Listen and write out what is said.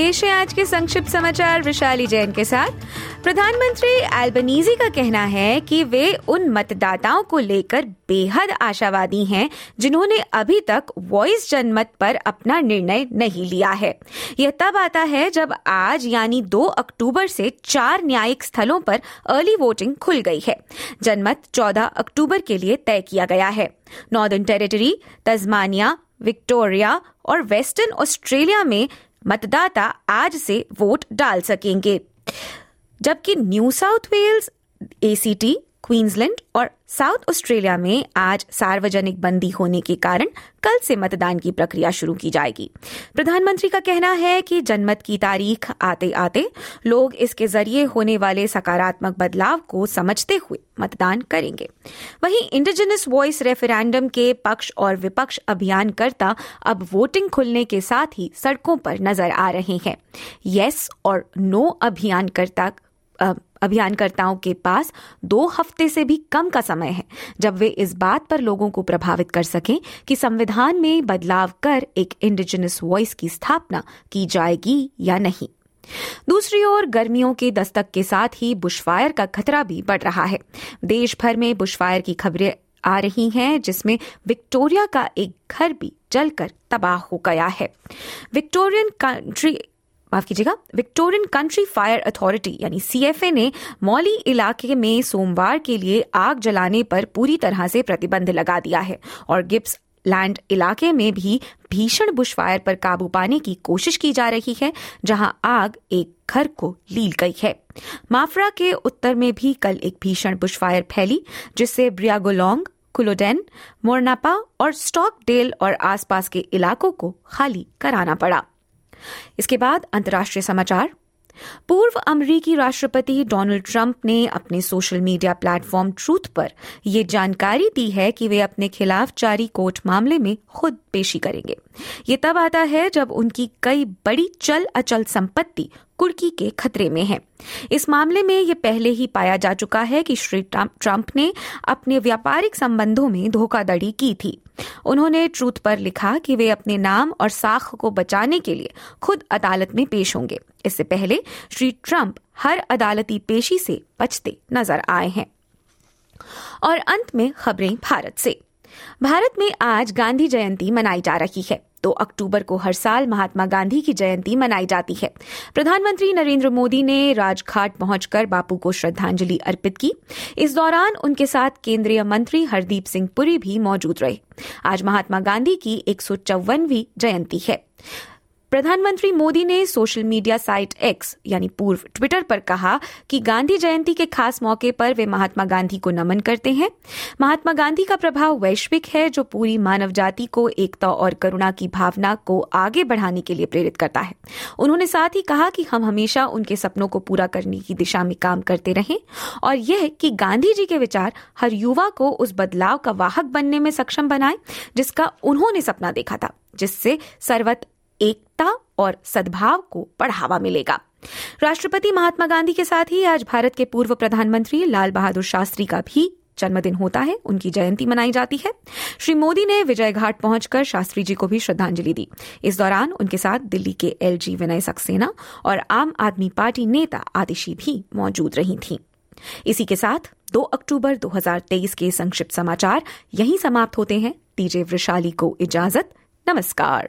पेश है आज के संक्षिप्त समाचार विशाली जैन के साथ। प्रधानमंत्री एल्बनीजी का कहना है कि वे उन मतदाताओं को लेकर बेहद आशावादी हैं, जिन्होंने अभी तक वॉइस जनमत पर अपना निर्णय नहीं लिया है। यह तब आता है जब आज, यानी 2 अक्टूबर से चार न्यायिक स्थलों पर अर्ली वोटिंग खुल गई है। जनमत 14 अक्टूबर के लिए तय किया गया है। नॉर्दर्न टेरिटरी, तस्मानिया, विक्टोरिया और वेस्टर्न ऑस्ट्रेलिया में मतदाता आज से वोट डाल सकेंगे। जबकि New South Wales ACT Queensland और साउथ ऑस्ट्रेलिया में आज सार्वजनिक बंदी होने के कारण कल से मतदान की प्रक्रिया शुरू की जाएगी। प्रधानमंत्री का कहना है कि जनमत की तारीख आते आते लोग इसके ज़रिए होने वाले सकारात्मक बदलाव को समझते हुए मतदान करेंगे। वहीं इंडिजिनस वॉइस रेफरेंडम के पक्ष और विपक्ष अभियानकर्ता अब वोटिंग खुलने के साथ ही सड़कों पर नज़र आ रहे हैं। यस और नो अभियानकर्ता अभियानकर्ताओं के पास दो हफ़्ते से भी कम का समय है, जब वे इस बात पर लोगों को प्रभावित कर सकें कि संविधान में बदलाव कर एक इंडिजिनस वॉइस की स्थापना की जाएगी या नहीं। दूसरी ओर, गर्मियों के दस्तक के साथ ही बुशफायर का खतरा भी बढ़ रहा है। देश भर में बुशफायर की खबरें आ रही हैं, जिसमें विक्टोरिया का एक घर भी जलकर तबाह हो गया है। विक्टोरियन कंट्री माफ़ कीजिएगा विक्टोरियन कंट्री फायर अथॉरिटी यानी सीएफए ने मौली इलाके में सोमवार के लिए आग जलाने पर पूरी तरह से प्रतिबंध लगा दिया है और गिब्स लैंड इलाके में भी भीषण बुशफायर पर काबू पाने की कोशिश की जा रही है, जहाँ आग एक घर को लील गई है। माफरा के उत्तर में भी कल एक भीषण बुशफायर फैली, जिससे ब्रियागोलोंग, कुलोडेन, मोरनापा और स्टॉकडेल और आसपास के इलाकों को खाली कराना पड़ा। इसके बाद अंतर्राष्ट्रीय समाचार। पूर्व अमरीकी राष्ट्रपति डोनाल्ड ट्रंप ने अपने सोशल मीडिया प्लेटफॉर्म ट्रूथ पर यह जानकारी दी है कि वे अपने खिलाफ जारी कोर्ट मामले में खुद पेशी करेंगे। ये तब आता है जब उनकी कई बड़ी चल अचल संपत्ति कुर्की के खतरे में है। इस मामले में यह पहले ही पाया जा चुका है कि श्री ट्रंप ने अपने व्यापारिक संबंधों में धोखाधड़ी की थी। उन्होंने ट्रूथ पर लिखा कि वे अपने नाम और साख को बचाने के लिए खुद अदालत में पेश होंगे। इससे पहले श्री ट्रंप हर अदालती पेशी से बचते नज़र आए हैं। और अंत में खबरें भारत से। भारत में आज गांधी जयंती मनाई जा रही है। तो अक्टूबर को हर साल महात्मा गांधी की जयंती मनाई जाती है। प्रधानमंत्री नरेंद्र मोदी ने राजघाट पहुंचकर बापू को श्रद्धांजलि अर्पित की। इस दौरान उनके साथ केंद्रीय मंत्री हरदीप सिंह पुरी भी मौजूद रहे। आज महात्मा गांधी की एक जयंती है। प्रधानमंत्री मोदी ने सोशल मीडिया साइट एक्स यानी पूर्व ट्विटर पर कहा कि गांधी जयंती के खास मौके पर वे महात्मा गांधी को नमन करते हैं। महात्मा गांधी का प्रभाव वैश्विक है, जो पूरी मानव जाति को एकता और करुणा की भावना को आगे बढ़ाने के लिए प्रेरित करता है। उन्होंने साथ ही कहा कि हम हमेशा उनके सपनों को पूरा करने की दिशा में काम करते रहें और यह कि गांधी जी के विचार हर युवा को उस बदलाव का वाहक बनने में सक्षम बनाए, जिसका उन्होंने सपना देखा था, जिससे सर्वत एकता और सद्भाव को बढ़ावा मिलेगा। राष्ट्रपति महात्मा गांधी के साथ ही आज भारत के पूर्व प्रधानमंत्री लाल बहादुर शास्त्री का भी जन्मदिन होता है। उनकी जयंती मनाई जाती है। श्री मोदी ने विजय घाट पहुंचकर शास्त्री जी को भी श्रद्धांजलि दी। इस दौरान उनके साथ दिल्ली के एलजी विनय सक्सेना और आम आदमी पार्टी नेता आदिशी भी मौजूद रही थीं। इसी के साथ 2 अक्टूबर 2023 के संक्षिप्त समाचार यहीं समाप्त होते हैं। दीजे वृशाली को इजाज़त। नमस्कार।